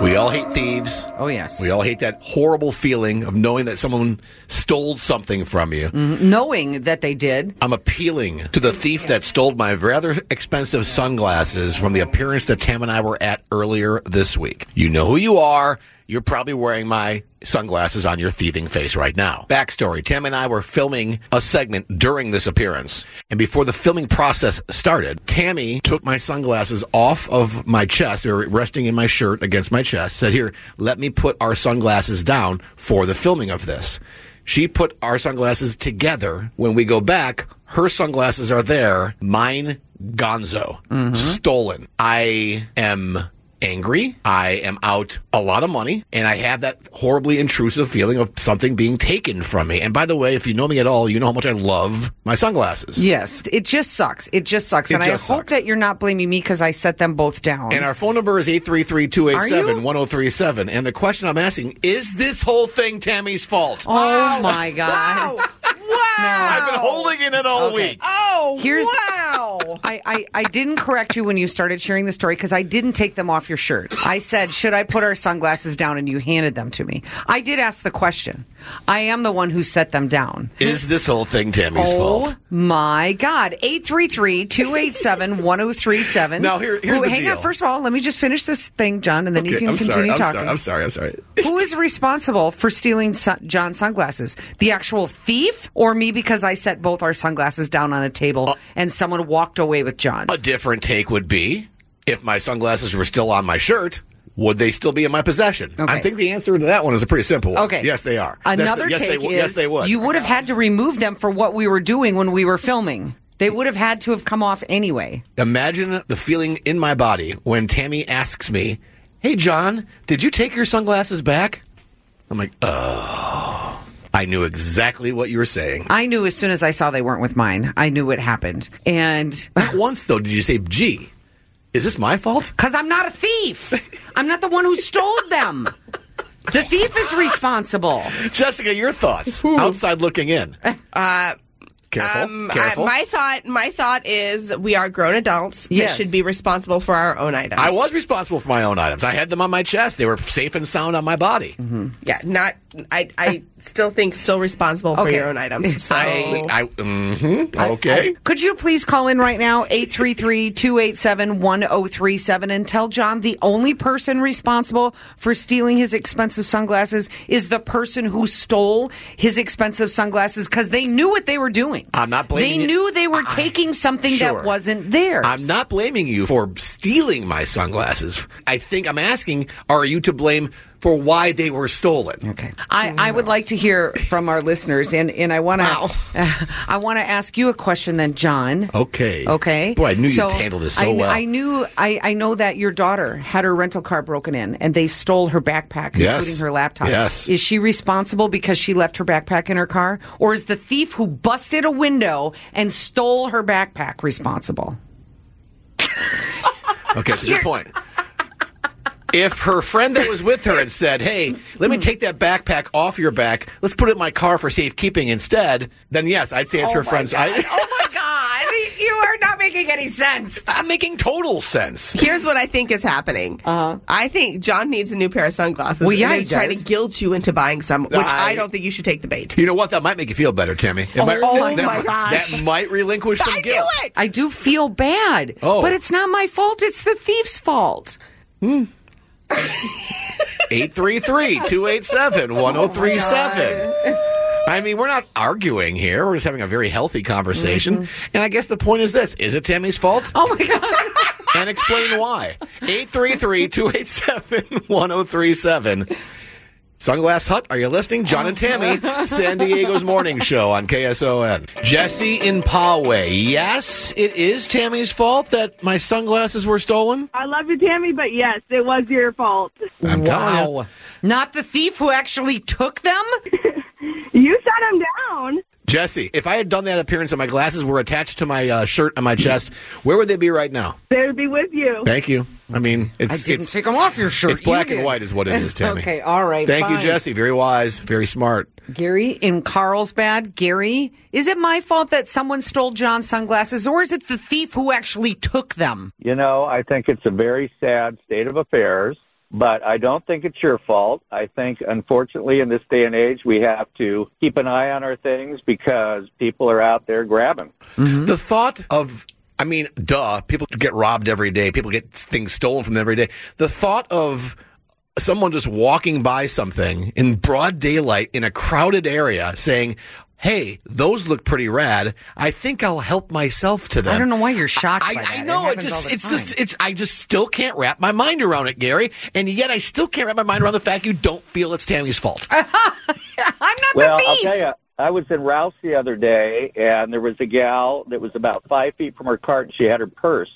We all hate thieves. Oh, yes. We all hate that horrible feeling of knowing that someone stole something from you. Mm-hmm. Knowing that they did. I'm appealing to the thief that stole my rather expensive sunglasses from the appearance that Tam and I were at earlier this week. You know who you are. You're probably wearing my sunglasses on your thieving face right now. Backstory Tam and I were filming a segment during this appearance. And before the filming process started, Tammy took my sunglasses off of my chest. They were resting in my shirt against my chest. Said, Here, let me put our sunglasses down for the filming of this. She put our sunglasses together. When we go back, her sunglasses are there. Mine, gonzo. Mm-hmm. Stolen. I am angry. I am out a lot of money and I have that horribly intrusive feeling of something being taken from me. And by the way, if you know me at all, you know how much I love my sunglasses. Yes, it just sucks. It just sucks. It and just I hope sucks. that you're not blaming me because I set them both down. And our phone number is 833-287-1037. And the question I'm asking, is this whole thing Tammy's fault? oh my God. Wow. I've been holding in it all Okay. week. Oh, Here's- wow. I, I, I didn't correct you when you started sharing the story because I didn't take them off your shirt. I said, should I put our sunglasses down? And you handed them to me. I did ask the question. I am the one who set them down. Is this whole thing Tammy's oh fault? my God. 833-287-1037. Now, here- here's the hang deal. on. First of all, let me just finish this thing, John, and then you can I'm continue sorry. I'm talking. sorry. I'm sorry. I'm sorry. Who is responsible for stealing sun- John's sunglasses? The actual thief or me because I set both our sunglasses down on a table Uh, and someone walked away with John's? A different take would be if my sunglasses were still on my shirt, would they still be in my possession? Okay. I think the answer to that one is a pretty simple one. Okay. Yes, they are. That's the- Another yes, take they, is yes, they would. you would have had to remove them for what we were doing when we were filming. They would have had to have come off anyway. Imagine the feeling in my body when Tammy asks me, Hey, John, did you take your sunglasses back? I'm like, oh. I knew exactly what you were saying. I knew as soon as I saw they weren't with mine. I knew it happened. And Not once, though, did you say, gee, is this my fault? because I'm not a thief, I'm not the one who stole them. The thief is responsible. Jessica, your thoughts outside looking in. Uh, Careful. um, I- my thought, my thought is we are grown adults Yes. that should be responsible for our own items. I was responsible for my own items. I had them on my chest. They were safe and sound on my body. yeah, not. I, I still think still responsible for your own items. So I, I, mm-hmm, okay. Could you please call in right now, 833-287-1037 and tell John the only person responsible for stealing his expensive sunglasses is the person who stole his expensive sunglasses because they knew what they were doing. I'm not blaming They you. knew they were I- taking something Sure. that wasn't theirs. I'm not blaming you for stealing my sunglasses. I think I'm asking, are you to blame for why they were stolen? Okay. I, I would like to hear from our listeners, and, and I want to I want to ask you a question, then, John. Okay. Okay. Boy, I knew So, you'd handle this so I, well. I knew. I, I know that your daughter had her rental car broken in, and they stole her backpack, Yes. including her laptop. Yes. Is she responsible because she left her backpack in her car, or is the thief who busted a window and stole her backpack responsible? Okay, that's a good point. If her friend that was with her had said, "Hey, let me take that backpack off your back. Let's put it in my car for safekeeping instead," then yes, I'd say it's her friend's. I, oh my God! You are not making any sense. I'm making total sense. Here's what I think is happening. Uh-huh. I think John needs a new pair of sunglasses. Well, yeah, and he is trying to guilt you into buying some, which I, I- don't think you should take the bait. You know what? That might make you feel better, Tammy. It might, oh that, my gosh. That might relinquish some I guilt. knew it. I do feel bad, Oh. but it's not my fault. It's the thief's fault. 833 287 1037. I mean, we're not arguing here. We're just having a very healthy conversation. Mm-hmm. And I guess the point is this Is it Tammy's fault? Oh my god. and explain why. 833 287 1037. Sunglass Hut, are you listening? John and Tammy, San Diego's morning show on KSON. Jesse in Poway. Yes, it is Tammy's fault that my sunglasses were stolen. I love you, Tammy, but yes, it was your fault. I'm telling you. Wow. Not the thief who actually took them? You set him down. Jesse, if I had done that appearance and my glasses were attached to my uh, shirt on my chest, where would they be right now? They would be with you. Thank you. I mean, I it's didn't it's, take them off your shirt. it's black and white is what it is, Tammy. okay, all right. Thank you. Jesse. Very wise, very smart. Gary in Carlsbad. Gary, is it my fault that someone stole John's sunglasses, or is it the thief who actually took them? You know, I think it's a very sad state of affairs, but I don't think it's your fault. I think, unfortunately, in this day and age, we have to keep an eye on our things because people are out there grabbing. Mm-hmm. The thought of, I mean, duh, people get robbed every day. People get things stolen from them every day. The thought of someone just walking by something in broad daylight in a crowded area saying, Hey, those look pretty rad. I think I'll help myself to them. I don't know why you're shocked I, by that. I It know happens it's just it's time. just it's I just still can't wrap my mind around it, Gary. And yet I still can't wrap my mind around the fact you don't feel it's Tammy's fault. I'm not Well, the I'll thief. tell you, I was in Rouse the other day, and there was a gal that was about five feet from her cart, and she had her purse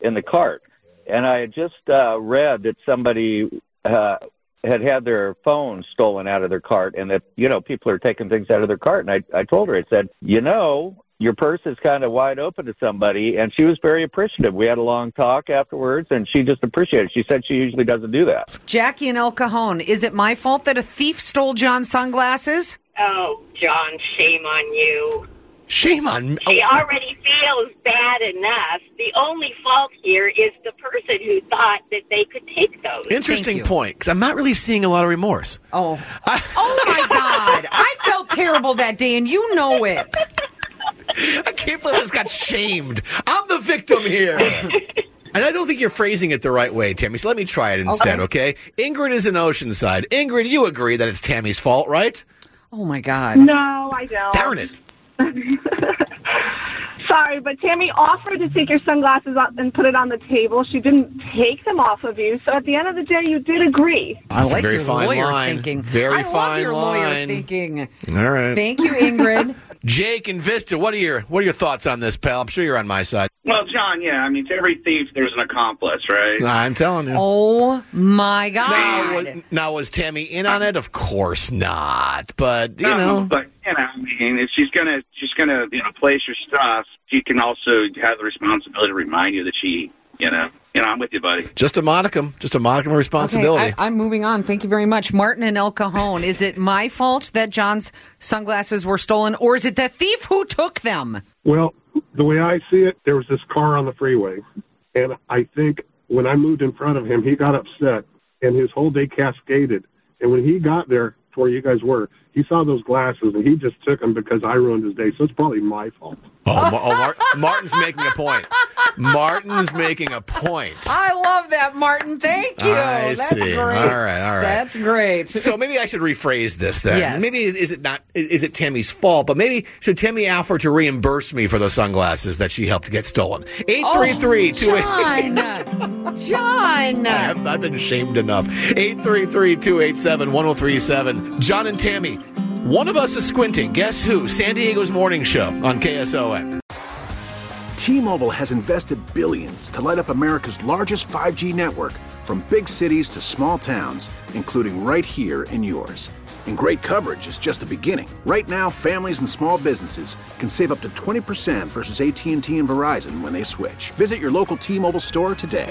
in the cart. And I had just uh, read that somebody uh, had had their phone stolen out of their cart, and that you know people are taking things out of their cart. And I, I told her, I said, you know. Your purse is kind of wide open to somebody, and she was very appreciative. We had a long talk afterwards, and she just appreciated it. She said she usually doesn't do that. Jackie in El Cajon, is it my fault that a thief stole John's sunglasses? Oh, John, shame on you. Shame on me. She oh. already feels bad enough. The only fault here is the person who thought that they could take those. Interesting point, because I'm not really seeing a lot of remorse. Oh. oh my God. I felt terrible that day, and you know it. I can't believe I just got shamed. I'm the victim here. And I don't think you're phrasing it the right way, Tammy. So let me try it instead, okay? Ingrid is in Oceanside. Ingrid, you agree that it's Tammy's fault, right? Oh my God. No, I don't. Darn it. Sorry, but Tammy offered to take your sunglasses off and put it on the table. She didn't take them off of you. So at the end of the day, you did agree. I That's a like very your fine lawyer line. thinking. Very I love fine your lawyer thinking. All right. Thank you, Ingrid. Jake and Vista, what are your what are your thoughts on this, pal? I'm sure you're on my side. Well, John, yeah, I mean, to every thief, there's an accomplice, right? I'm telling you. oh my Now God. was, now, was Tammy in on it? Of course not. But, you No, know. but you know, I mean, if she's gonna, she's gonna, you know, place your stuff. She can also have the responsibility to remind you that she, you know, you know, I'm with you, buddy. Just a modicum. Just a modicum of Okay, responsibility. I, I'm moving on. Thank you very much. Martin and El Cajon. Is it my fault that John's sunglasses were stolen, or is it the thief who took them? Well, the way I see it, there was this car on the freeway, and I think when I moved in front of him, he got upset, and his whole day cascaded. And when he got there to where you guys were, he saw those glasses, and he just took them because I ruined his day. So it's probably my fault. oh, Ma- oh, Mar- Martin's making a point. Martin's making a point. I love that, Martin. Thank you. I That's see. great. All right, all right. That's great. So maybe I should rephrase this then. Yes. Maybe is it not is it Tammy's fault, but maybe should Tammy offer to reimburse me for the sunglasses that she helped get stolen? Eight three three two eight. Oh, John. John. I've, I've been shamed enough. 833-287-1037. John and Tammy. One of us is squinting. Guess who? San Diego's morning show on KSON. T-Mobile has invested billions to light up America's largest 5G network from big cities to small towns, including right here in yours. And great coverage is just the beginning. Right now, families and small businesses can save up to 20% versus AT&T and Verizon when they switch. Visit your local T-Mobile store today.